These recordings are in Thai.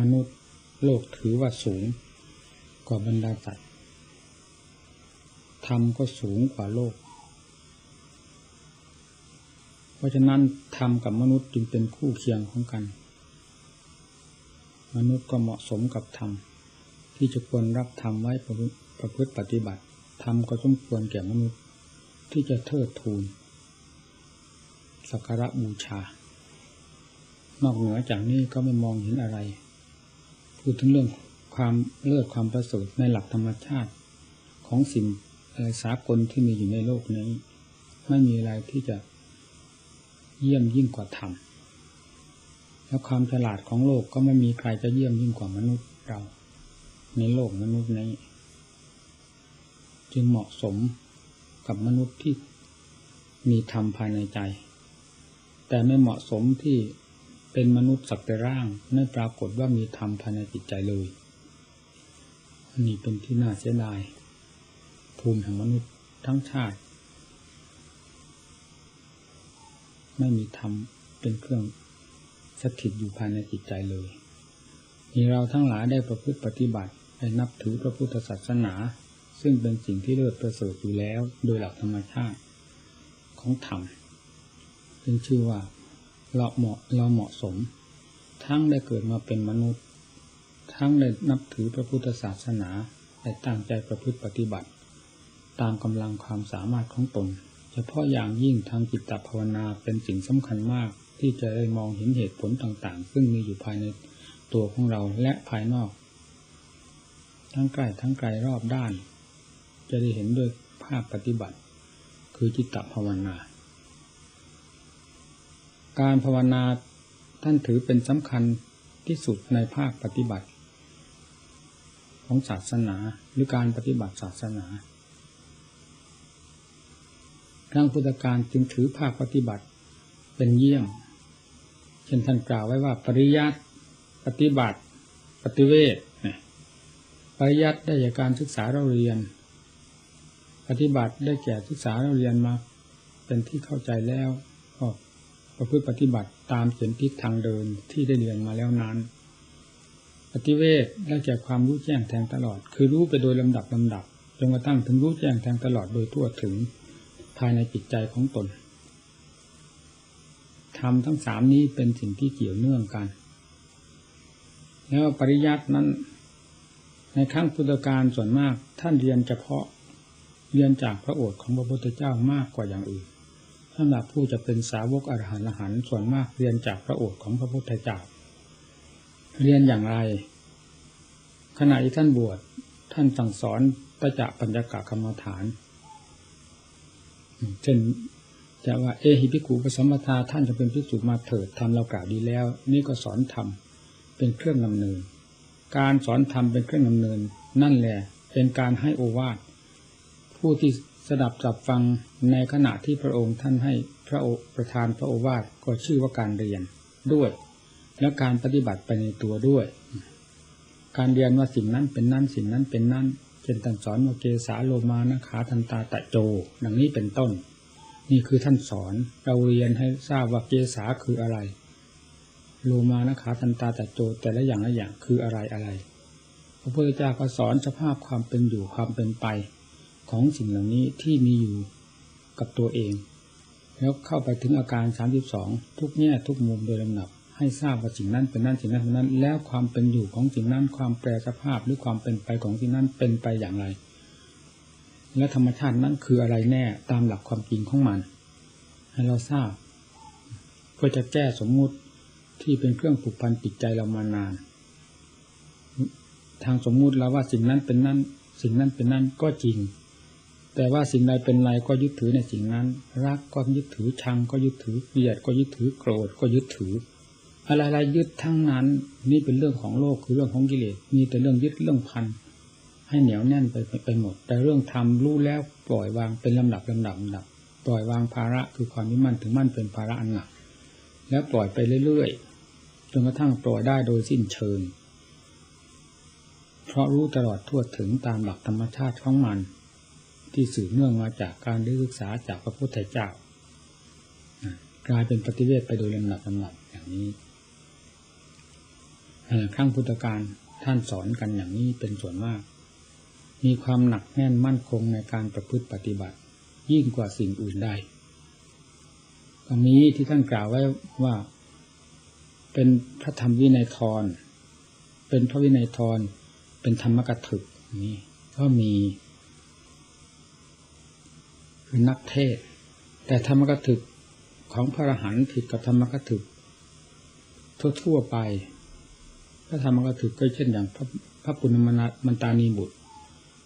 มนุษย์โลกถือว่าสูงกว่าบรรดาสัตว์ธรรมก็สูงกว่าโลก เพราะฉะนั้นธรรมกับมนุษย์จึงเป็นคู่เคียงของกัน มนุษย์ก็เหมาะสมกับธรรมที่จะควรรับธรรมไว้ประพฤติปฏิบัติธรรมก็สมควรแก่มนุษย์ที่จะเทิดทูนสักการะบูชา นอกเหนือจากนี้ก็ไม่มองเห็นอะไร พูดถึงเรื่องความเลิศความประเสริฐในหลักธรรมชาติของสิ่งสากลที่มีอยู่ในโลกนี้ ไม่มีอะไรที่จะเยี่ยมยิ่งกว่าธรรมแล้วความฉลาดของโลกก็ไม่มีใครจะเยี่ยมยิ่งกว่ามนุษย์เรา ในโลกมนุษย์นี้ จึงเหมาะสมกับมนุษย์ที่มีธรรมภายในใจ แต่ไม่เหมาะสมที่ เป็นมนุษย์สักแต่ร่างไม่ปรากฏว่ามีธรรมภายในจิตใจเลยนี่เป็นที่น่าเสียดาย ภูมิแห่งมนุษย์ทั้งชาติ ไม่มีธรรมเป็นเครื่องสถิตอยู่ภายในจิตใจเลยมีเราทั้งหลายได้ประพฤติปฏิบัติได้นับถือพระพุทธศาสนา ซึ่งเป็นสิ่งที่เลิศประเสริฐอยู่แล้ว โดยหลักธรรมชาติของธรรมเป็นชื่อว่า เราเหมาะเราเหมาะสม ทั้งได้เกิดมาเป็นมนุษย์ ทั้งได้นับถือพระพุทธศาสนาได้ตั้งใจประพฤติปฏิบัติ ตามกำลังความสามารถของตน เฉพาะอย่างยิ่งทางจิตตภาวนาเป็นสิ่งสำคัญมากที่จะได้มองเห็นเหตุผลต่างๆ ซึ่งมีอยู่ภายในตัวของเราและภายนอก ทั้งใกล้ทั้งไกลรอบด้าน จะได้เห็นด้วยภาพปฏิบัติ คือจิตภาวนา การภาวนาท่านถือเป็นสำคัญที่สุดในภาคปฏิบัติ ของศาสนาหรือการปฏิบัติศาสนาทางพุทธการจึงถือภาคปฏิบัติเป็นเยี่ยมเช่นท่านกล่าวไว้ว่าปริยัติปฏิบัติ ปฏิเวทปริยัติได้จากการศึกษาเราเรียน ปฏิบัติได้แก่ศึกษาเราเรียนมา เป็นที่เข้าใจแล้ว ประพฤติปฏิบัติตามเสียนทิศทางเดินที่ได้เรียนมาแล้วนั้น ปฏิเวทได้แก่ความรู้แจ้งแทงตลอด คือรู้ไปโดยลำดับลำดับจนกระทั่งถึงรู้แจ้งแทงตลอดโดยทั่วถึงภายในจิตใจของตนทำทั้งสามนี้เป็นสิ่งที่เกี่ยวเนื่องกัน แล้วปริยัตินั้น ในครั้งพุทธกาลส่วนมากท่านเรียนเฉพาะเรียนจากพระโอษฐ์ของพระพุทธเจ้ามากกว่าอย่างอื่น สำหรับผู้จะเป็นสาวกอรหันต์หันส่วนมากเรียนจากพระโอษฐ์ของพระพุทธเจ้า เรียนอย่างไร ขณะที่ท่านบวชท่านสั่งสอนประจักษ์ปัญญากะกรรมฐานเช่นจะว่าเอหิพิกูปสมทาท่านจะเป็นพิสุมาเถิดทำเรากล่าวดีแล้ว นี่ก็สอนธรรมเป็นเครื่องนำเนิน การสอนธรรมเป็นเครื่องนำเนิน นั่นแหละเป็นการให้โอวาทผู้ที่ สดับจับฟังในขณะที่พระองค์ท่านให้พระประธานพระโอวาทก็ชื่อว่าการเรียนด้วย และการปฏิบัติไปในตัวด้วย การเรียนว่าสิ่งนั้นเป็นนั่นสิ่งนั้นเป็นนั่นเช่นท่านสอนว่าเกสาโลมานะขาทันตาตะโจ ดังนี้เป็นต้น นี่คือท่านสอนเราเรียนให้ทราบว่าเกสาคืออะไร โลมานะขาทันตาตะโจ แต่ละอย่างละอย่างคืออะไรอะไร พระพุทธเจ้าก็สอนสภาพความเป็นอยู่ความเป็นไป ของสิ่งเหล่านี้ที่มีอยู่กับตัวเอง แล้วเข้าไปถึงอาการสามสิบสองทุกแง่ทุกมุมโดยลำดับ ให้ทราบว่าสิ่งนั้นเป็นนั่นสิ่งนั้นเป็นนั้น แล้วความเป็นอยู่ของสิ่งนั้นความแปรสภาพหรือความเป็นไปของสิ่งนั้นเป็นไปอย่างไร และธรรมชาตินั้นคืออะไรแน่ตามหลักความจริงของมัน ให้เราทราบเพื่อจะแก้สมมุติที่เป็นเครื่องผูกพันจิตใจเรามานาน ทางสมมุติแล้วว่าสิ่งนั้นเป็นนั่นสิ่งนั้นเป็นนั่นก็จริง แต่ว่าสิ่งใดเป็นไรก็ยึดถือในสิ่งนั้น รักก็ยึดถือชังก็ยึดถือเกลียดก็ยึดถือโกรธก็ยึดถือ อะไรๆยึดทั้งนั้น นี่เป็นเรื่องของโลกคือเรื่องของกิเลสมีแต่เรื่องยึดเรื่องพันให้เหนียวแน่นไปไปหมด แต่เรื่องทำรู้แล้วปล่อยวางเป็นลำดับลำดับลำดับปล่อยวางภาระคือความมิมั่นถึงมั่นเป็นภาระอันหนักแล้วปล่อยไปเรื่อยๆจนกระทั่งปล่อยได้โดยสิ้นเชิง เพราะรู้ตลอดทั่วถึงตามหลักธรรมชาติของมัน ที่สืบเนื่องมาจากการได้ศึกษาจากพระพุทธเจ้ากลายเป็นปฏิเวทไปโดยลำดับลำดับอย่างนี้ครั้งพุทธการท่านสอนกันอย่างนี้เป็นส่วนมาก มีความหนักแน่นมั่นคงในการประพฤติปฏิบัติ ยิ่งกว่าสิ่งอื่นใดอันนี้ที่ท่านกล่าวไว้ว่า เป็นพระธรรมวินัยทรเป็นพระวินัยทรเป็นธรรมกถึกนี่ก็มี คือนักเทศ แต่ธรรมกถึกของพระอรหันต์ผิดกับธรรมกถึกทั่วๆไป พระธรรมกถึกก็เช่นอย่างพระพระปุณณมันตานีบุตร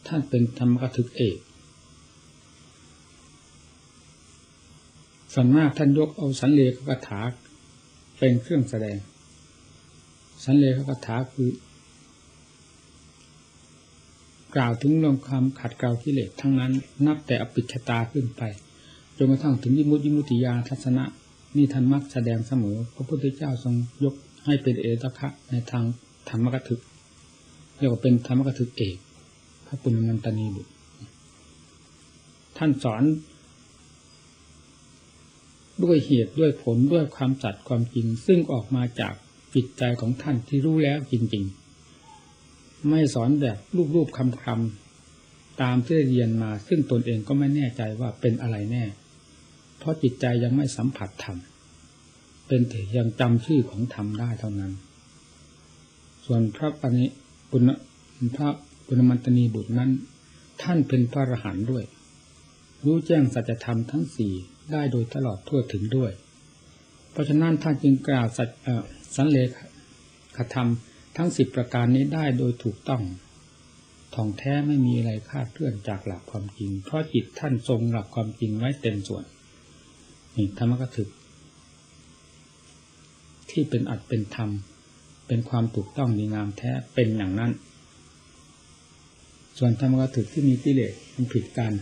ท่านเป็นธรรมกถึกเอกส่วนมากท่านยกเอาสันเลขคาถาเป็นเครื่องแสดง สันเลขคาถาคือ กล่าวถึงเรื่องความขัดเกลากิเลสทั้งนั้น นับแต่อภิชตาขึ้นไปจนกระทั่งถึงยิมุติมุติยาทัศนะนี่ท่านมักแสดงเสมอ พระพุทธเจ้าทรงยกให้เป็นเอตคะในทางธรรมกถึกเรียกว่าเป็นธรรมกถึกเอกพระปุณณันตนีบุตรท่านสอน ด้วยเหตุด้วยผลด้วยความจัดความจริง ซึ่งออกมาจากจิตใจของท่านที่รู้แล้วจริง ๆ ไม่สอนแบบรูปๆคำๆตามที่เรียนมา ซึ่งตนเองก็ไม่แน่ใจว่าเป็นอะไรแน่ เพราะจิตใจยังไม่สัมผัสธรรมเป็นแต่ยังจำชื่อของธรรมได้เท่านั้น ส่วนพระปณิปุณพระปุณมันตนีบุตรนั้น ท่านเป็นพระอรหันต์ด้วย รู้แจ้งสัจธรรมทั้งสี่ได้โดยตลอดทั่วถึงด้วย เพราะฉะนั้นท่านจึงกล่าวสัจสันเลขธรรม ทั้งสิบประการนี้ได้โดยถูกต้องท่องแท้ไม่มีอะไรคาดเคลื่อนจากหลักความจริง เพราะจิตท่านทรงหลักความจริงไว้เต็มส่วนนี่ธรรมกถึก ที่เป็นอัดเป็นธรรม เป็นความถูกต้องมีงามแท้เป็นอย่างนั้น ส่วนธรรมกถึกที่มีกิเลสมันผิดกัน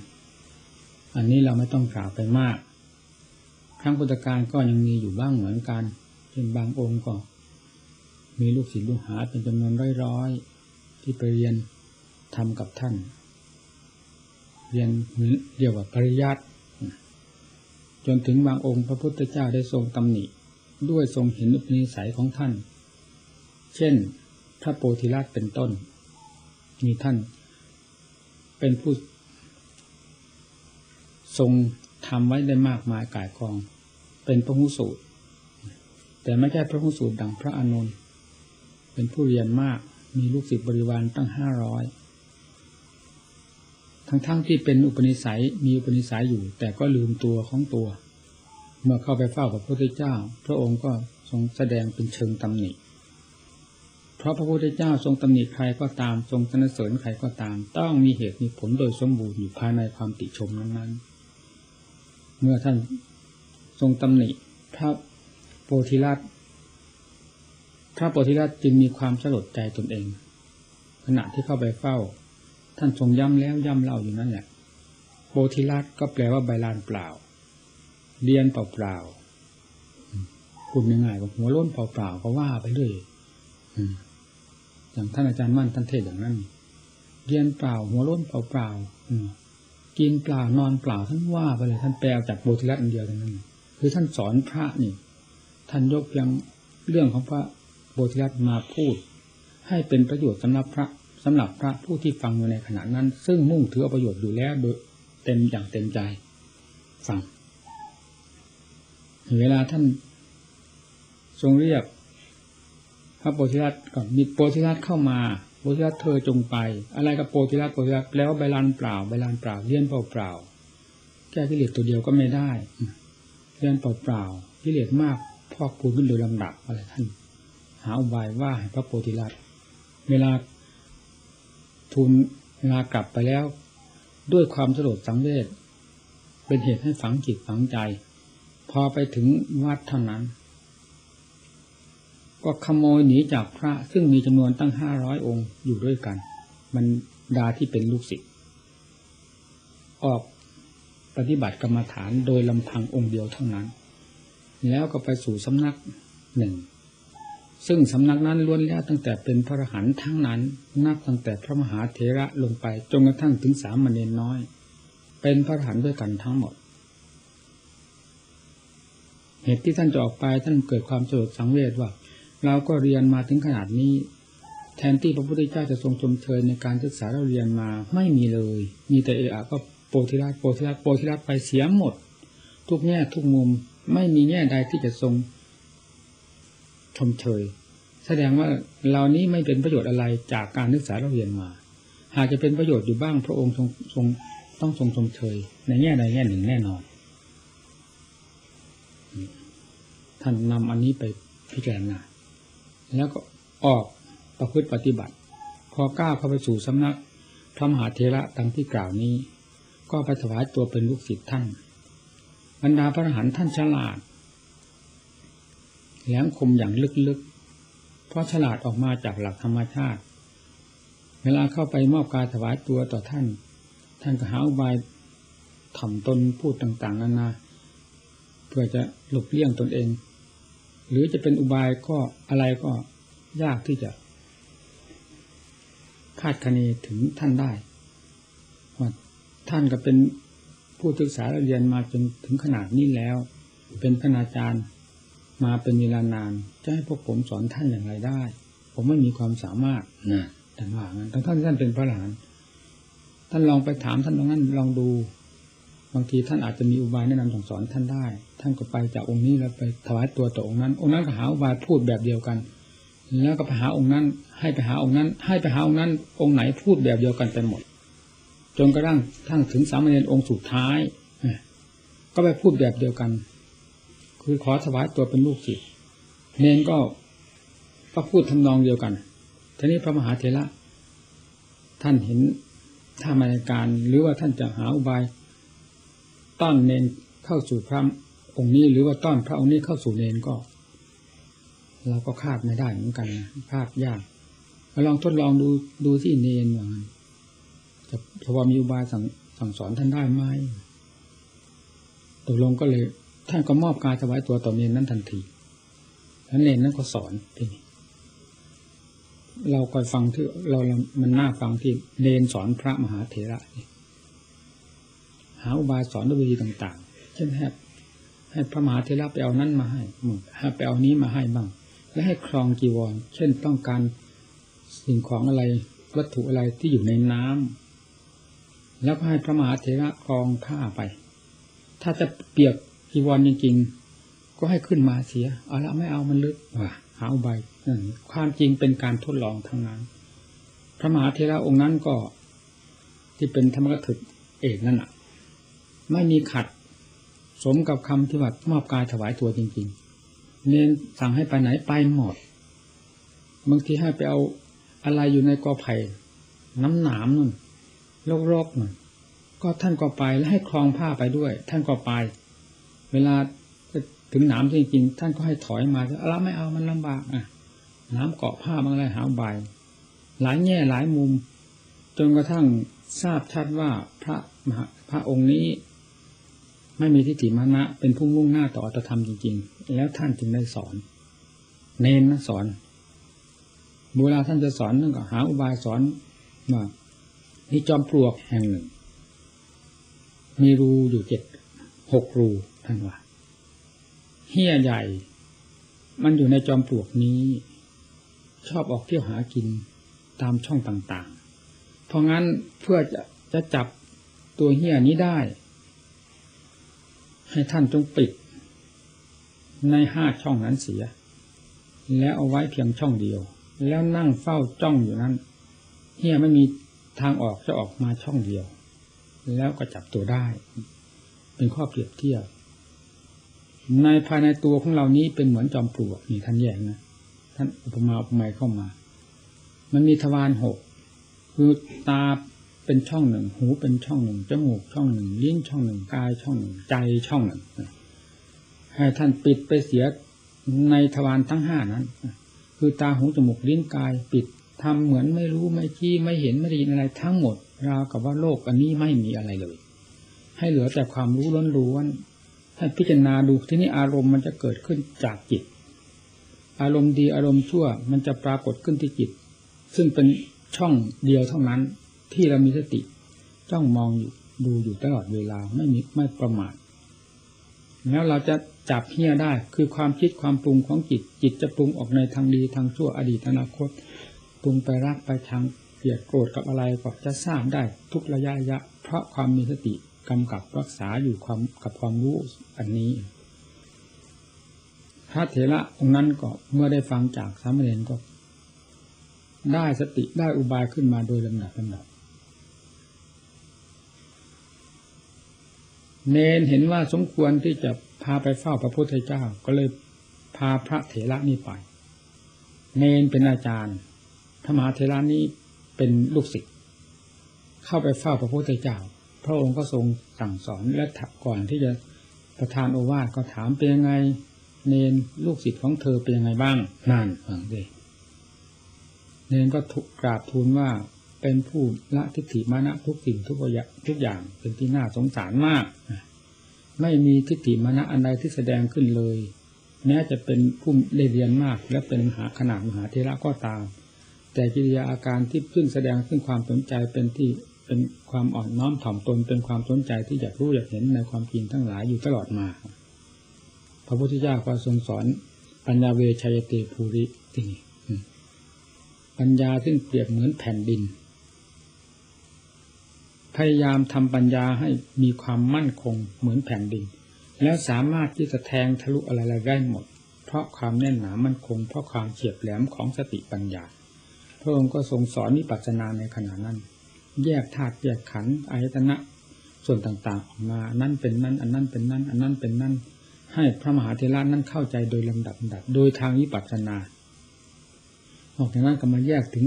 อันนี้เราไม่ต้องกล่าวไปมากครั้งพุทธการก็ยังมีอยู่บ้างเหมือนกันเช่นบางองค์ก็ มีลูกศิษย์ลูกหาเป็นจำนวนร้อยๆที่ไปเรียนทำกับท่าน เรียนเรียกว่าปริยัติจนถึงบางองค์พระพุทธเจ้าได้ทรงตำหนิ ด้วยทรงเห็นอุปนิสัยของท่าน เช่น พระโพธิราชเป็นต้น มีท่าน เป็นผู้ ทรงทำไว้ได้มากมายกายกอง เป็นพระหุสูตร แต่ไม่ใช่พระหุสูตรดังพระอนุน เป็นผู้เรียนมากมีลูกศิษย์บริวารตั้งห้าร้อยทั้งๆทที่เป็นอุปนิสัยมีอุปนิสัยอยู่ แต่ก็ลืมตัวของตัว เมื่อเข้าไปเฝ้ากับพระพุทธเจ้า พระองค์ก็ทรงแสดงเป็นเชิงตำหนิ เพราะพระพุทธเจ้าทรงตำหนิใครก็ตามทรงสนเสริญใครก็ตาม ต้องมีเหตุมีผลโดยสมบูรณ์อยู่ภายในความติชมนั้นๆ เมื่อท่านทรงตำหนิพระโพธิราช พระโพธิราชจึงมีความสลดใจตนเอง ขณะที่เข้าไปเฝ้า ท่านทรงย้ำแล้วย้ำเล่าอยู่นั่นแหละโพธิราชก็แปลว่าใบลานเปล่าเรียนเปล่าเปล่าพูดง่ายๆว่าหัวล้นเปล่าเปล่าก็ว่าไปเรื่อยอย่างท่านอาจารย์มั่นท่านเทศอย่างนั้น เรียนเปล่า หัวล้นเปล่าเปล่ากินเปล่านอนเปล่าท่านว่าไปเลยท่านแปลจากโพธิราชอันเดียวเท่านั้น คือท่านสอนพระนี่ ท่านยกเพียงเรื่องของพระ โบธิรัตมาพูด ให้เป็นประโยชน์สำหรับพระสำหรับพระผู้ที่ฟังอยู่ในขณะนั้น ซึ่งมุ่งถือประโยชน์อยู่แล้วโดยเต็มอย่างเต็มใจฟัง เวลาท่านทรงเรียก พระโพธิรัตก่อนมีโพธิรัตเข้ามาโพธิรัตเธอจงไป อะไรกับโพธิรัตโพธิรัตแล้วใบลานเปล่าใบลานเปล่าเลี้ยนเปล่าเปล่าแก้กิเลสตัวเดียวก็ไม่ได้เรียนเปล่าๆกิเลสมากพอกพูนขึ้นโดยลำดับอะไรท่าน หาอุบายว่าให้พระโพธิลัตเวลาทูลเวลากลับไปแล้ว ด้วยความสลดสังเวชเป็นเหตุให้ฝังจิตฝังใจ พอไปถึงวัดเท่านั้น ก็ขโมยหนีจากพระซึ่งมีจำนวนตั้งห้าร้อยองค์อยู่ด้วยกัน มันดาที่เป็นลูกศิษย์ออกปฏิบัติกรรมฐานโดยลำพังองค์เดียวเท่านั้น แล้วก็ไปสู่สำนักหนึ่ง ซึ่งสำนักนั้นล้วนแล้วตั้งแต่เป็นพระหันทั้งนั้น นับตั้งแต่พระมหาเถระลงไปจนกระทั่งถึงสามเณรน้อย เป็นพระหันด้วยกันทั้งหมด เหตุที่ท่านจะออกไปท่านเกิดความสลดสังเวชว่าเเราก็เรียนมาถึงขนาดนี้ แทนที่พระพุทธเจ้าจะทรงชมเชยในการศึกษาเราเรียนมาไม่มีเลย มีแต่เอะอะก็โปรธิราชโปรธิราชโปรธิราชไปเสียหมด ทุกแง่ทุกมุมไม่มีแง่ใดที่จะทรง ชมเชย แสดงว่าเหล่านี้ไม่เป็นประโยชน์อะไรจากการศึกษาเราเรียนมา หากจะเป็นประโยชน์อยู่บ้างพระองค์ทรงทรงต้องทรงชมเชย ในแง่ใดแง่หนึ่งแน่นอนท่านนำอันนี้ไปพิจารณาแล้วก็ออกประพฤติปฏิบัติ พอก้าวเข้าไปสู่สำนักพระมหาเทระดังที่กล่าวนี้ ก็ไปถวายตัวเป็นลูกศิษย์ท่าน บรรดาพระอรหันต์ท่านฉลาด แหลมคมอย่างลึกๆ เพราะฉลาดออกมาจากหลักธรรมชาติ เวลาเข้าไปมอบการถวายตัวต่อท่าน ท่านก็หาอุบายถ่อมตนพูดต่างๆนานา เพื่อจะหลบเลี่ยงตนเอง หรือจะเป็นอุบายก็อะไรก็ยากที่จะคาดคะเนถึงท่านได้ว่าท่านก็เป็นผู้ศึกษาเรียนมาจนถึงขนาดนี้แล้ว เป็นคณาจารย์ มาเป็นเวลานาน จะให้พวกผมสอนท่านอย่างไรได้ ผมไม่มีความสามารถนะแต่ว่างั้นทั้งท่านท่านเป็นพระหลานท่านลองไปถามท่านตรงนั้นลองดูบางทีท่านอาจจะมีอุบายแนะนำสั่งสอนท่านได้ ท่านก็ไปจากองค์นี้แล้วไปถวายตัวต่อองค์นั้น องค์นั้นก็หาอุบายพูดแบบเดียวกัน แล้วก็ไปหาองค์นั้น ให้ไปหาองค์นั้น ให้ไปหาองค์นั้น องค์ไหนพูดแบบเดียวกันไปหมด จนกระทั่งทั้งถึงสามเณรองค์สุดท้ายก็ไปพูดแบบเดียวกัน คือขอถวายตัวเป็นลูกศิษย์เนนก็ก็พูดทำนองเดียวกันทีนี้พระมหาเถระท่านเห็นท่ามาในการหรือว่าท่านจะหาอุบายต้อนเนนเข้าสู่พระองค์นี้ หรือว่าต้อนพระองค์นี้เข้าสู่เนนก็ เราก็คาดไม่ได้เหมือนกันคาดยากลองทดลองดูดูที่เนนว่าจะพอมีอุบายสั่งสั่งสอนท่านได้ไหมตกลงก็เลย ท่านก็มอบการถวายตัวต่อเนนนั้นทันทีแล้วเนนนั้นก็สอนทีนี้เราก็ฟังที่เรามันน่าฟังที่เนนสอนพระมหาเถระหาอุบายสอนด้วยวิธีต่างๆ เช่นให้ให้พระมหาเถระไปเอานั้นมาให้ให้ไปเอานี้มาให้บ้าง และให้ครองจีวร เช่นต้องการสิ่งของอะไรวัตถุอะไรที่อยู่ในน้ำแล้วก็ให้พระมหาเถระครองผ้าไป ถ้าจะเปียก จีวรจริงๆ ก็ให้ขึ้นมาเสีย เอาละไม่เอามันลึกว่ะหาอุบายความจริงเป็นการทดลองทั้งนั้น พระมหาเถระองค์นั้นก็ ที่เป็นธรรมกถึกเอกนั่นอะ ไม่มีขัด สมกับคำที่ว่ามอบกายถวายตัวจริง ๆ เน้นสั่งให้ไปไหนไปหมดบางทีให้ไปเอาอะไรอยู่ในกอไผ่น้ำหนามนั่นโรคๆนั่นก็ท่านก็ไปแล้วให้คลองผ้าไปด้วย ท่านก็ไป เวลาถึงหนามจริงๆท่านก็ให้ถอยมาเอาละไม่เอามันลำบากอะน้ำเกาะผ้าบางอะไรหาใบหลายแง่หลายมุม จนกระทั่งทราบชัดว่าพระมหาพระองค์นี้ ไม่มีทิฏฐิมานะ เป็นผู้มุ่งหน้าต่ออัตธรรมจริง ๆ แล้วท่านจึงได้สอน เน้นนะสอนเวลาท่านจะสอนท่นก็หาอุบายสอนว่านี่จอมปลวกแห่งหนึ่ง มีรูอยู่เจ็ดหกรู ท่านว่าเฮี้ยใหญ่ มันอยู่ในจอมปลวกนี้ ชอบออกเที่ยวหากินตามช่องต่างๆ เพราะงั้นเพื่อจะจะจับตัวเฮี้ยนี้ได้ ให้ท่านจงปิด ในห้าช่องนั้นเสีย แล้วเอาไว้เพียงช่องเดียว แล้วนั่งเฝ้าจ้องอยู่นั้นเฮี้ยไม่มีทางออกจะออกมาช่องเดียว แล้วก็จับตัวได้ เป็นข้อเปรียบเทียบ ในภายในตัวของเรานี้เป็นเหมือนจอมปลวกนี่ท่านแยกนะท่านอุปมาอุปไมยเข้ามา มันมีทวารหกคือตาเป็นช่องหนึ่ง หูเป็นช่องหนึ่งจมูกช่องหนึ่งลิ้นช่องหนึ่งกายช่องหนึ่งใจช่องหนึ่งให้ท่านปิดไปเสียในทวารทั้งห้านั้น คือตาหูจมูกลิ้นกายปิดทำเหมือนไม่รู้ไม่ชี้ไม่เห็นไม่ได้ยินอะไรทั้งหมดราวกับว่าโลกอันนี้ไม่มีอะไรเลย ให้เหลือแต่ความรู้ล้วน ให้พิจารณาดูที่นี้อารมณ์มันจะเกิดขึ้นจากจิต อารมณ์ดีอารมณ์ชั่วมันจะปรากฏขึ้นที่จิต ซึ่งเป็นช่องเดียวเท่านั้นที่เรามีสติจ้องมองอยู่ดูอยู่ตลอดเวลาไม่มีไม่ประมาทแล้วเราจะจับเฮี้ยได้คือความคิดความปรุงของจิต จิตจะปรุงออกในทางดีทางชั่วอดีตอนาคตปรุงไปรักไปทางเกลียดโกรธกับอะไรก็จะทราบได้ทุกระยะระยะ เพราะความมีสติ กำกับรักษาอยู่ความกับความรู้อันนี้ พระเถระองค์นั้นก็เมื่อได้ฟังจากสามเณรก็ ได้สติได้อุบายขึ้นมาโดยลำดับลำดับเนนเห็นว่าสมควรที่จะพาไปเฝ้าพระพุทธเจ้า ก็เลยพาพระเถระนี่ไป เนนเป็นอาจารย์พระมหาเถระนี้เป็นลูกศิษย์เข้าไปเฝ้าพระพุทธเจ้า พระองค์ก็ทรงสั่งสอนและก่อนที่จะประทานโอวาทก็ถามเป็นยังไง เนนลูกศิษย์ของเธอเป็นยังไงบ้างนั่นฟังดิเนนก็ถูกกราบทูลว่าเป็นผู้ละทิฏฐิมานะทุกสิ่งทุกอย่างทุกอย่างเป็นที่น่าสงสารมาก ไม่มีทิฏฐิมานะอันใดที่แสดงขึ้นเลยแม้จะเป็นผู้ได้เรียนมาก และเป็นมหาขนาดมหาเทระก็ตาม แต่กิริยาอาการที่ขึ้นแสดงซึ่งความสนใจเป็นที่ เป็นความอ่อนน้อมถ่อมตนเป็นความสนใจที่อยากรู้อยากเห็นในความจริงทั้งหลายอยู่ตลอดมา พระพุทธเจ้าก็ทรงสอนปัญญาเวชัยเตภูริที่นี่ปัญญาซึ่งเปรียบเหมือนแผ่นดิน พยายามทำปัญญาให้มีความมั่นคงเหมือนแผ่นดิน แล้วสามารถที่จะแทงทะลุอะไรๆได้หมด เพราะความแน่นหนามั่นคงเพราะความเฉียบแหลมของสติปัญญา พระองค์ก็ทรงสอนนิปัสนาในขณะนั้น แยกธาตุแยกขันธ์อายตนะ ส่วนต่างๆออกมานั่นเป็นนั่น อันนั้นเป็นนั่น อันนั้นเป็นนั่น ให้พระมหาเทระนั้นเข้าใจโดยลำดับดับ โดยทางวิปัสสนาออกจากนั้นก็มาแยกถึง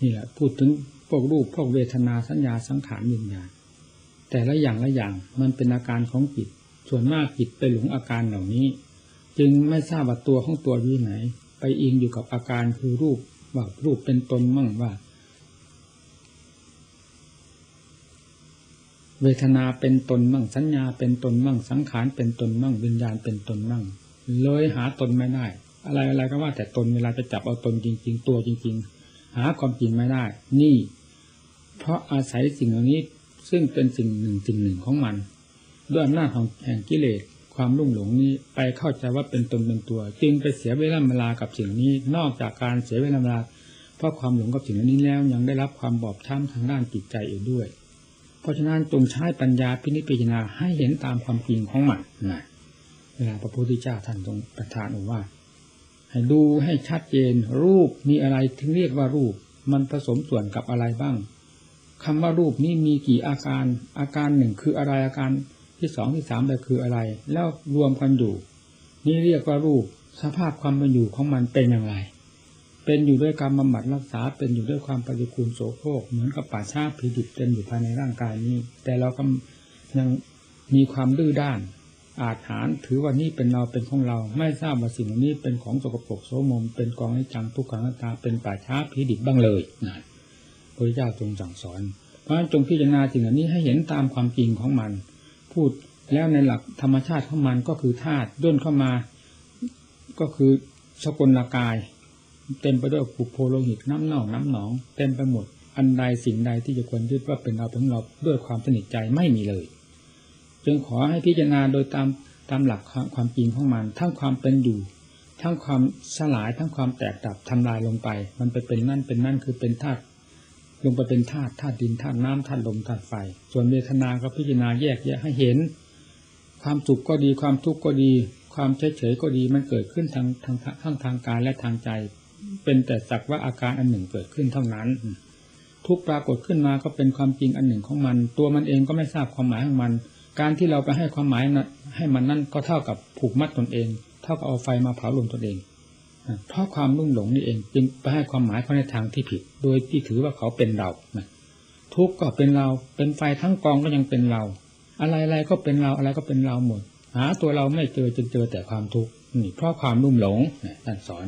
นี่แหละพูดถึงพวกรูปพวกเวทนาสัญญาสังขารวิญญาณแต่ละอย่างละอย่างมันเป็นอาการของจิต ส่วนมากจิตไปหลงอาการเหล่านี้ จึงไม่ทราบว่าตัวของตัวอยู่ไหน ไปอิงอยู่กับอาการคือรูปว่ารูปเป็นตนมั่งว่า เวทนาเป็นตนมั่งสัญญาเป็นตนมั่งสังขารเป็นตนมั่งวิญญาณเป็นตนมั่งเลยหาตนไม่ได้ อะไรอะไรก็ว่าแต่ตนเวลาจะจับเอาตนจริง ๆ ตัวจริง ๆ หาความจริงไม่ได้ นี่ เพราะอาศัยสิ่งเหล่านี้ซึ่งเป็นสิ่งหนึ่งสิ่งหนึ่งของมัน ด้วยอำนาจของแห่งกิเลสความลุ่มหลงนี้ไปเข้าใจว่าเป็นตนเป็นตัว จึงไปเสียเวลาเวลากับสิ่งนี้ นอกจากการเสียเวลาเวลาเพราะความหลงกับสิ่งนี้แล้วยังได้รับความบอบช้ำทางด้านจิตใจอีกด้วย เพราะฉะนั้นจงใช้ปัญญาพินิจพิจารณาให้เห็นตามความจริงของมันนะเวลาพระพุทธเจ้าท่านทรงประทานอว่า ให้ดูให้ชัดเจน รูปมีอะไรถึงเรียกว่ารูป มันผสมส่วนกับอะไรบ้างคำว่ารูปนี้มีกี่อาการ อาการหนึ่งคืออะไรอาการที่สองที่สามไปคืออะไร แล้วรวมกันอยู่ นี่เรียกว่ารูปสภาพความเป็นอยู่ของมันเป็นอย่างไร เป็นอยู่ด้วยการบำบัดรักษา เป็นอยู่ด้วยความปฏิคูลโสโครกเหมือนกับป่าชาผีดิบเต็มอยู่ภายในร่างกายนี้ แต่เราก็ยังมีความดื้อด้าน อาจหารถือว่านี่เป็นเราเป็นของเรา ไม่ทราบว่าสิ่งนี้เป็นของสกปรกโสมม เป็นกองให้จังทุกขังตาเป็นป่าช้าผีดิบบ้างเลยนะพระเจ้าทรงสั่งสอน เพราะจงพิจารณาสิ่งเหล่านี้ให้เห็นตามความจริงของมัน พูดแล้วในหลักธรรมชาติของมันก็คือธาตุด้นเข้ามา ก็คือสกลกาย เต็มไปด้วยปุโพโลหิตน้ำเน่าน้ำหนอง เต็มไปหมด อันใดสิ่งใดที่จะควรยึดว่าเป็นเราเป็นเราด้วยความสนิทใจไม่มีเลย จึงขอให้พิจารณาโดยตามตามหลักความจริงของมัน ทั้งความเป็นอยู่ ทั้งความสลายทั้งความแตกดับทำลายลงไป มันไปเป็นนั่นเป็นนั่นคือเป็นธาตุลงไปเป็นธาตุธาตุดินธาตุน้ำธาตุลมธาตุไฟ ส่วนเวทนาก็พิจารณาแยกแยะให้เห็น ความสุขก็ดีความทุกข์ก็ดี ความเฉยเฉยก็ดีมันเกิดขึ้นทางทางทั้งทางกายและทางใจ เป็นแต่สักว่าอาการอันหนึ่งเกิดขึ้นเท่านั้น ทุกปรากฏขึ้นมาก็เป็นความจริงอันหนึ่งของมัน ตัวมันเองก็ไม่ทราบความหมายของมัน การที่เราไปให้ความหมายนะให้มันนั่นก็เท่ากับผูกมัดตนเอง เท่ากับเอาไฟมาเผาลมตนเองเพราะความรุ่มหลงนี่เอง จึงไปให้ความหมายเขาในทางที่ผิด โดยที่ถือว่าเขาเป็นเราทุกข์ก็เป็นเราเป็นไฟทั้งกองก็ยังเป็นเรา อะไรๆก็เป็นเราอะไรก็เป็นเราหมดหาตัวเราไม่เจอจนเจอแต่ความทุกข์นี่เพราะความรุ่มหลงท่านสอน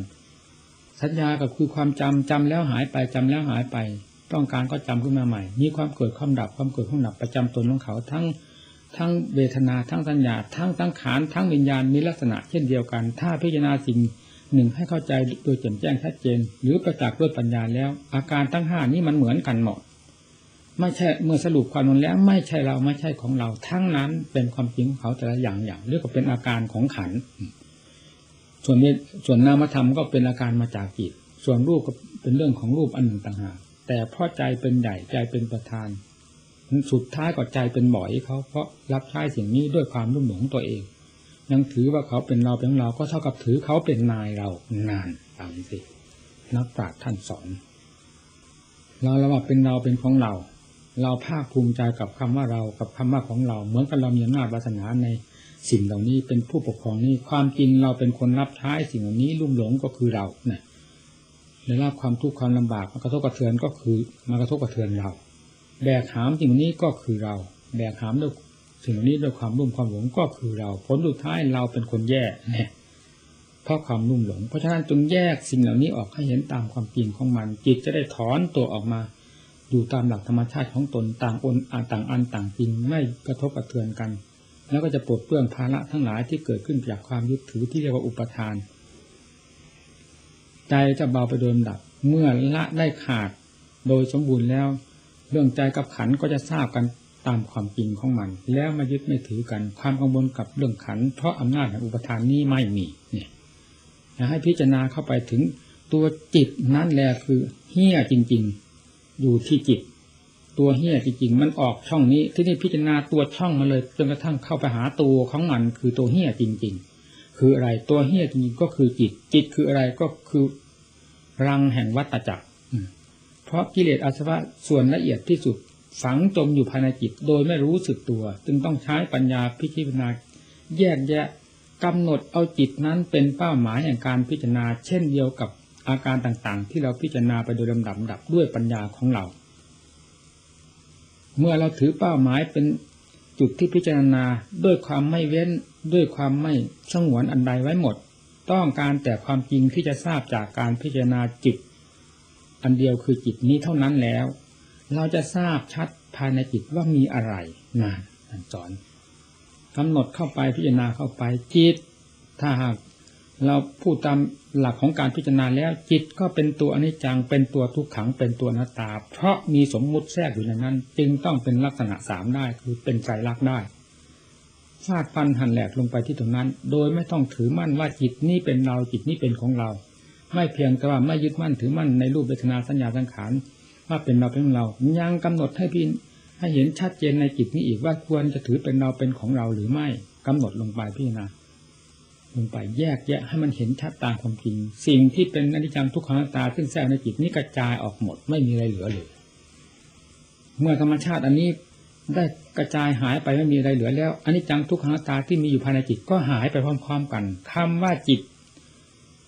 สัญญาก็คือความจำจำแล้วหายไปจำแล้วหายไป ต้องการก็จำขึ้นมาใหม่ มีความเกิดความดับความเกิดความดับประจำตนของเขาทั้งทั้งเวทนาทั้งสัญญา ทั้งทั้งขานทั้งวิญญาณมีลักษณะเช่นเดียวกัน ถ้าพิจารณาสิ่งหนึ่งให้เข้าใจโดยแจ่มแจ้งชัดเจน หรือประจักษ์ด้วยปัญญาแล้ว อาการทั้งห้านี้มันเหมือนกันหมดไม่ใช่เมื่อสรุปความลงแล้วไม่ใช่เราไม่ใช่ของเรา ทั้งนั้นเป็นความจริงของเขาแต่ละอย่างอย่างเรียกว่าเป็นอาการของขัน ส่วนนี้ส่วนนามธรรมก็เป็นอาการมาจากจิต ส่วนรูปก็เป็นเรื่องของรูปอันหนึ่งต่างหากแต่พราะใจเป็นใหญ่ใจเป็นประธาน สุดท้ายก็ใจเป็นบ่อยเขาเพราะรับใช้สิ่งนี้ด้วยความรุ่มหลงตัวเอง ยังถือว่าเขาเป็นเราเป็นเราก็เท่ากับถือเขาเป็นนายเรานานตามสินักปราชญ์ท่านสอนเราเราว่าเป็นเราเป็นของเรา เราภาคภูมิใจกับคำว่าเรากับคำว่าของเรา เหมือนกับเรามีอำนาจวาสนาใน สิ่งเหล่านี้เป็นผู้ปกครองนี่ความจริงเราเป็นคนรับใช้สิ่งเหล่านี้ลุ่มหลงก็คือเราเนะได้รับความทุกข์ความลำบากมากระทบกระเทือนก็คือมากระทบกระเทือนเรา แบกหามสิ่งนี้ก็คือเรา แบกหามด้วยสิ่งนี้ด้วยความรุ่มความหลงก็คือเรา ผลสุดท้ายเราเป็นคนแย่เนี่ยเพราะความรุ่มหลง เพราะฉะนั้นจงแยกสิ่งเหล่านี้ออกให้เห็นตามความจริงของมัน จิตจะได้ถอนตัวออกมา อยู่ตามหลักธรรมชาติของตนต่างอนต่างอันต่างจริงไม่กระทบกระเทือนกัน แล้วก็จะปลดเปลื้องภาระทั้งหลายที่เกิดขึ้นจากความยึดถือที่เรียกว่าอุปทาน ใจจะเบาไปโดยดับ เมื่อละได้ขาดโดยสมบูรณ์แล้ว เรื่องใจกับขันก็จะทราบกันตามความจริงของมัน แล้วมายึดไม่ถือกันความกังวลกับเรื่องขัน เพราะอำนาจแห่งอุปทานนี้ไม่มีเนี่ยให้พิจารณาเข้าไปถึงตัวจิตนั่นแหละคือเฮี้ยจริง ๆ อยู่ที่จิต ตัวเฮี้ยจริงๆมันออกช่องนี้ ที่นี่พิจารณาตัวช่องมาเลยจนกระทั่งเข้าไปหาตัวของมันคือตัวเฮี้ยจริง ๆ คืออะไรตัวเฮี้ยจริงๆก็คือจิต จิตคืออะไรก็คือรังแห่งวัตจักรเพราะกิเลสอาสวะส่วนละเอียดที่สุดฝังจมอยู่ภายในจิตโดยไม่รู้สึกตัว จึงต้องใช้ปัญญาพิจารณาแยกแยะกำหนดเอาจิตนั้นเป็นเป้าหมายแห่งการพิจารณา เช่นเดียวกับอาการต่างๆ ที่เราพิจารณาไปโดยลำดับดับด้วยปัญญาของเรา เมื่อเราถือเป้าหมายเป็นจุดที่พิจารณาด้วยความไม่เว้นด้วยความไม่สงวนอันใดไว้หมด ต้องการแต่ความจริงที่จะทราบจากการพิจารณาจิต อันเดียวคือจิตนี้เท่านั้นแล้ว เราจะทราบชัดภายในจิตว่ามีอะไรนานท่านสอนกำหนดเข้าไปพิจารณาเข้าไปจิต ถ้าหากเราพูดตาม หลักของการพิจารณาแล้วจิตก็เป็นตัวอนิจจังเป็นตัวทุกขังเป็นตัวนัตตา เพราะมีสมมุติแทรกอยู่ในนั้น จึงต้องเป็นลักษณะสามได้คือเป็นใจรักได้ฟาดฟันหันแหลกลงไปที่ตรงนั้น โดยไม่ต้องถือมั่นว่าจิตนี้เป็นเราจิตนี้เป็นของเรา ไม่เพียงแต่ว่าไม่ยึดมั่นถือมั่นในรูปเวทนาสัญญาสังขารว่าเป็นเราเป็นของเรายังกำหนดให้พี่ให้เห็นชัดเจนในจิตนี้อีกว่าควรจะถือเป็นเราเป็นของเราหรือไม่กำหนดลงไปพี่นะ ลงไปแยกแยะให้มันเห็นชัดตามความจริง สิ่งที่เป็นอนิจจังทุกขังตาซึ่งแทรกในจิตนี้กระจายออกหมดไม่มีอะไรเหลือเลย เมื่อธรรมชาติอันนี้ได้กระจายหายไปไม่มีอะไรเหลือแล้วอนิจจังทุกขังตาที่มีอยู่ภายในจิตก็หายไปพร้อม ๆ กันคำว่าจิต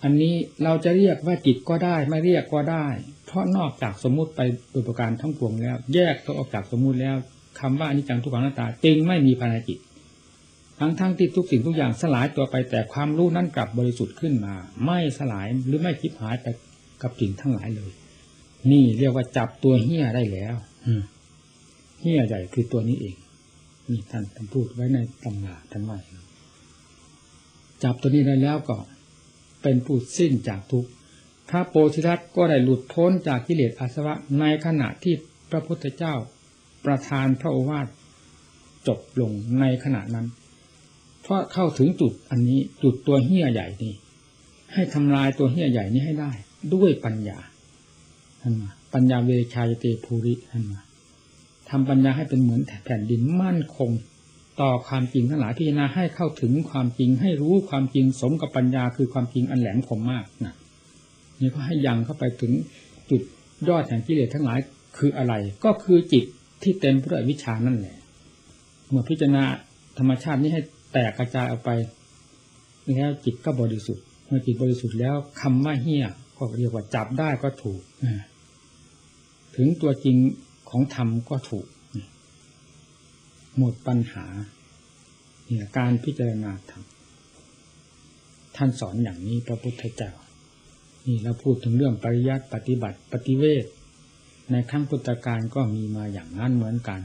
อันนี้เราจะเรียกว่าจิตก็ได้ไม่เรียกก็ได้ เพราะนอกจากสมมุติไปโดยประการทั้งปวงแล้ว แยกตัวออกจากสมมุติแล้วคำว่าอนิจจังทุกขังตาจึงไม่มีภายในจิต ทั้งทั้งที่ทุกสิ่งทุกอย่างสลายตัวไปแต่ความรู้นั้นกลับบริสุทธิ์ขึ้นมา ไม่สลายหรือไม่คิดหายไปกับสิ่งทั้งหลายเลย นี่เรียกว่าจับตัวเหี้ยได้แล้วเหี้ยใหญ่คือตัวนี้เองนี่ท่านท่านพูดไว้ในตำราท่านว่าจับตัวนี้ได้แล้วก็เป็นผู้สิ้นจากทุกพระโพธิสัตว์ก็ได้หลุดพ้นจากกิเลสอาสวะในขณะที่พระพุทธเจ้าประทานพระโอวาทจบลงในขณะนั้น เพราะเข้าถึงจุดอันนี้จุดตัวเหี้ยใหญ่นี้ให้ทำลายตัวเหี้ยใหญ่นี้ให้ได้ ด้วยปัญญาท่านมาปัญญาเวชายเตภูริท่านมาทำปัญญาให้เป็นเหมือนแผ่นดินมั่นคง ต่อความจริงทั้งหลายพิจารณาให้เข้าถึงความจริงให้รู้ความจริงสมกับปัญญาคือความจริงอันแหลมคมมากนะนี่ก็ให้ยังเข้าไปถึงจุดยอดแห่งกิเลสทั้งหลายคืออะไร ก็คือจิตที่เต็มไปด้วยวิชานั่นแหละเมื่อพิจารณาธรรมชาตินี้ให้ แตกกระจายออกไปแล้วจิตก็บริสุทธิ์เมื่อจิตบริสุทธิ์แล้วคำว่าเฮี้ยก็เรียกว่าจับได้ก็ถูกถึงตัวจริงของธรรมก็ถูก หมดปัญหาเนี่ยการพิจารณาธรรมท่านสอนอย่างนี้พระพุทธเจ้านี่เราพูดถึงเรื่องปริยัติปฏิบัติปฏิเวทในครั้งพุทธกาลก็มีมาอย่างนั้นเหมือนกัน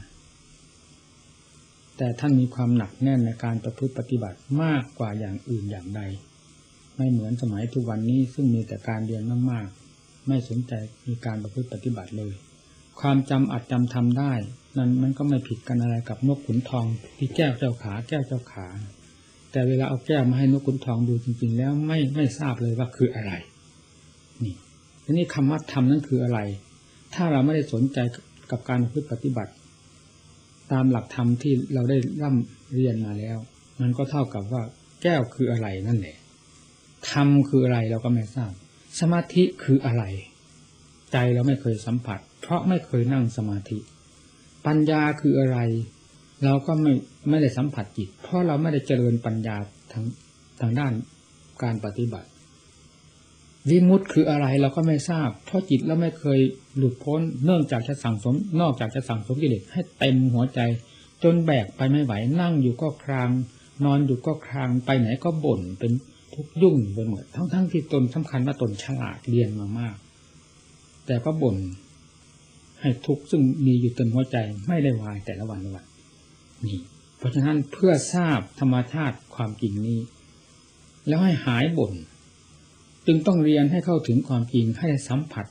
แต่ท่านมีความหนักแน่นในการประพฤติปฏิบัติมากกว่าอย่างอื่นอย่างใด ไม่เหมือนสมัยทุกวันนี้ซึ่งมีแต่การเรียนมากๆ ไม่สนใจมีการประพฤติปฏิบัติเลย ความจำอาจจำทำได้ นั้นมันก็ไม่ผิดกันอะไรกับนกขุนทองที่แก้วเจ้าขาแก้วเจ้าขา แต่เวลาเอาแก้วมาให้นกขุนทองดูจริง ๆ แล้วไม่ไม่ทราบเลยว่าคืออะไรนี่ทีนี้คำว่าทำนั้นคืออะไร ถ้าเราไม่ได้สนใจกับการพฤติปฏิบัติ ตามหลักธรรมที่เราได้ร่ำเรียนมาแล้ว มันก็เท่ากับว่าแก้วคืออะไรนั่นแหละธรรมคืออะไรเราก็ไม่ทราบ สมาธิคืออะไร ใจเราไม่เคยสัมผัส เพราะไม่เคยนั่งสมาธิ ปัญญาคืออะไร เราก็ไม่ไม่ได้สัมผัสจิต เพราะเราไม่ได้เจริญปัญญาทางทางด้านการปฏิบัติ วิมุตคืออะไรเราก็ไม่ทราบ เพราะจิตเราไม่เคยหลุดพ้นเนื่องจากจะสั่งสม นอกจากจะสั่งสมกิเลสให้เต็มหัวใจ จนแบกไปไม่ไหวนั่งอยู่ก็คราง นอนอยู่ก็ครางไปไหนก็บ่นเป็นทุกข์ยุ่งไปหมดทั้งๆทที่ตนสำคัญว่าตนฉลาดเรียนมามาก แต่ก็บ่นให้ทุกข์ซึ่งมีอยู่เต็มหัวใจไม่ได้วายแต่ละวันละวันนี่ เพราะฉะนั้นเพื่อทราบธรรมชาติความจริงนี้ แล้วให้หายบ่น จึงต้องเรียนให้เข้าถึงความจริงให้สัมผัส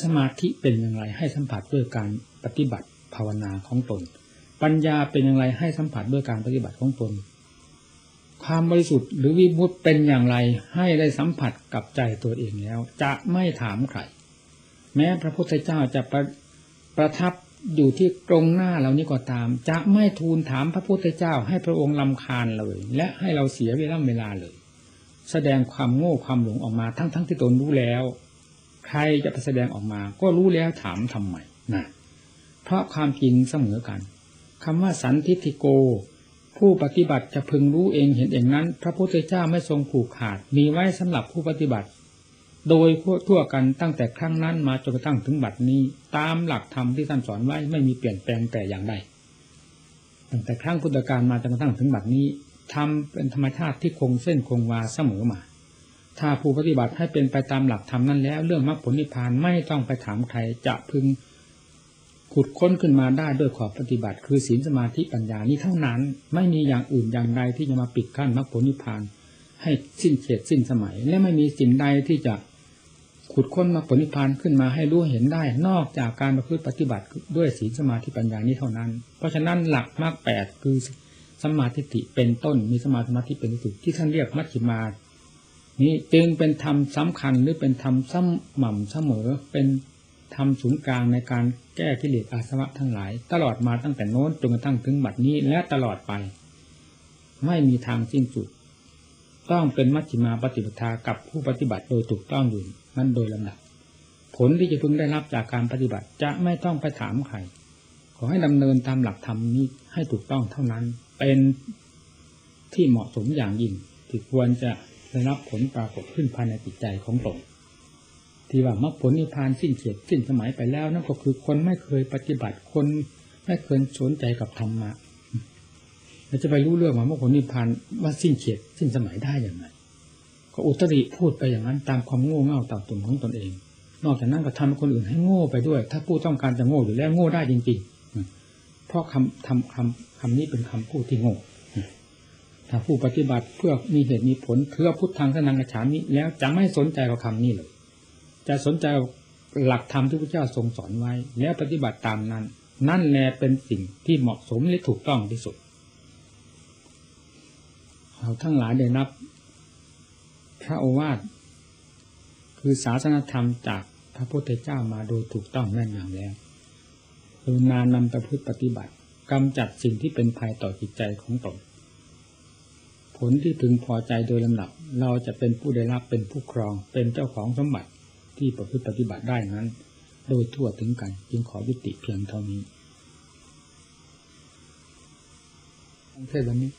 สมาธิเป็นอย่างไรให้สัมผัสด้วยการปฏิบัติภาวนาของตน ปัญญาเป็นอย่างไรให้สัมผัสด้วยการปฏิบัติของตน ความบริสุทธิ์หรือวิมุตเป็นอย่างไรให้ได้สัมผัสกับใจตัวเองแล้ว จะไม่ถามใครแม้พระพุทธเจ้าจะประประทับอยู่ที่ตรงหน้าเรานี้ก็ตาม จะไม่ทูลถามพระพุทธเจ้าให้พระองค์ลำคาญเลย และให้เราเสียเวลาเวลาเลย แสดงความโง่ความหลงออกมาทั้งๆทที่ตนรู้แล้ว ใครจะไปแสดงออกมา ก็รู้แล้วถามทำไมนะเพราะความจริงเสมอกันคำว่าสันทิติโก ผู้ปฏิบัติจะพึงรู้เองเห็นเองนั้น พระพุทธเจ้าไม่ทรงผูกขาด มีไว้สำหรับผู้ปฏิบัติ โดยทั่วกันตั้งแต่ครั้งนั้นมาจนกระทั่งถึงบัดนี้ ตามหลักธรรมที่ท่านสอนไว้ไม่มีเปลี่ยนแปลงแต่อย่างใดตั้งแต่ครั้งพุทธกาลมาจนกระทั่งถึงบัดนี้ ทำเป็นธรรมชาติที่คงเส้นคงวาเสมอมา ถ้าผู้ปฏิบัติให้เป็นไปตามหลักธรรมนั้นแล้ว เรื่องมรรคผลนิพพานไม่ต้องไปถามใครจะพึงขุดค้นขึ้นมาได้ด้วยขอบปฏิบัติ คือศีลสมาธิปัญญานี้เท่านั้น ไม่มีอย่างอื่นอย่างใดที่จะมาปิดกั้นมรรคผลนิพพาน ให้สิ้นเขตสิ้นสมัย และไม่มีสิ่งใดที่จะขุดค้นมรรคผลนิพพานขึ้นมาให้รู้เห็นได้ นอกจากการประพฤติปฏิบัติด้วยศีลสมาธิปัญญานี้เท่านั้น เพราะฉะนั้นหลักมรรคแปดคือ สมาธิิเป็นต้นมีสมาสมาธิเป็นที่สุดที่ท่านเรียกมัชฌิมานี้จึงเป็นธรรมสาคัญหรือเป็นธรรมสม่ำเสมอ เป็นธรรมศูนย์กลางในการแก้กิเลสอาสวะทั้งหลาย ตลอดมาตั้งแต่โน้นจนกระทั่งถึงบัดนี้และตลอดไป ไม่มีทางสิ้นสุด ต้องเป็นมัชฌิมาปฏิปทากับผู้ปฏิบัติโดยถูกต้องอยู่นั้นโดยลำดับผลที่จะพึงได้รับจากการปฏิบัติจะไม่ต้องไปถามใครขอให้ดำเนินตามหลักธรรมนี้ให้ถูกต้องเท่านั้น เป็นที่เหมาะสมอย่างยิ่งที่ควรจะได้รับผลปรากฏขึ้นภายในจิตใจของตนที่ว่ามรรคผลนิพพานสิ้นเขียดสิ้นสมัยไปแล้วนั่นก็คือคนไม่เคยปฏิบัติคนไม่เคยสนใจกับธรรมะเราจะไปรู้เรื่องว่ามรรคผลนิพพานว่าสิ้นเขียดสิ้นสมัยได้อย่างไรก็อุตริพูดไปอย่างนั้นตามความโง่เง่าต่าตุ่มของตนเอง นอกจากนั้นก็ทำให้คนอื่นให้โง่ไปด้วย ถ้าผู้ต้องการจะโง่อยู่แล้วโง่ได้จริงๆ เพราะคำทำคำคำนี้เป็นคำพูดที่โง่ถ้าผู้ปฏิบัติเพื่อมีเหตุมีผลเพื่อพุทธังสนังกระฉามนี้แล้วจะไม่สนใจกับคำนี้เลยจะสนใจหลักธรรมที่พระเจ้าทรงสอนไว้ แล้วปฏิบัติตามนั้น นั่นแหละเป็นสิ่งที่เหมาะสมและถูกต้องที่สุดเราทั้งหลายได้นับ พระโอวาทคือศาสนธรรมจากพระพุทธเจ้ามาโดยถูกต้องแน่นอนแล้ว รุณานนำประพฤติปฏิบัติกำจัดสิ่งที่เป็นภัยต่อจิตใจของตน ผลที่พึงพอใจโดยลำดับ เราจะเป็นผู้ได้รับเป็นผู้ครองเป็นเจ้าของสมบัติที่ประพฤติปฏิบัติได้นั้น โดยทั่วถึงกัน จึงขอยุติเพียงเท่านี้เทศวันนี้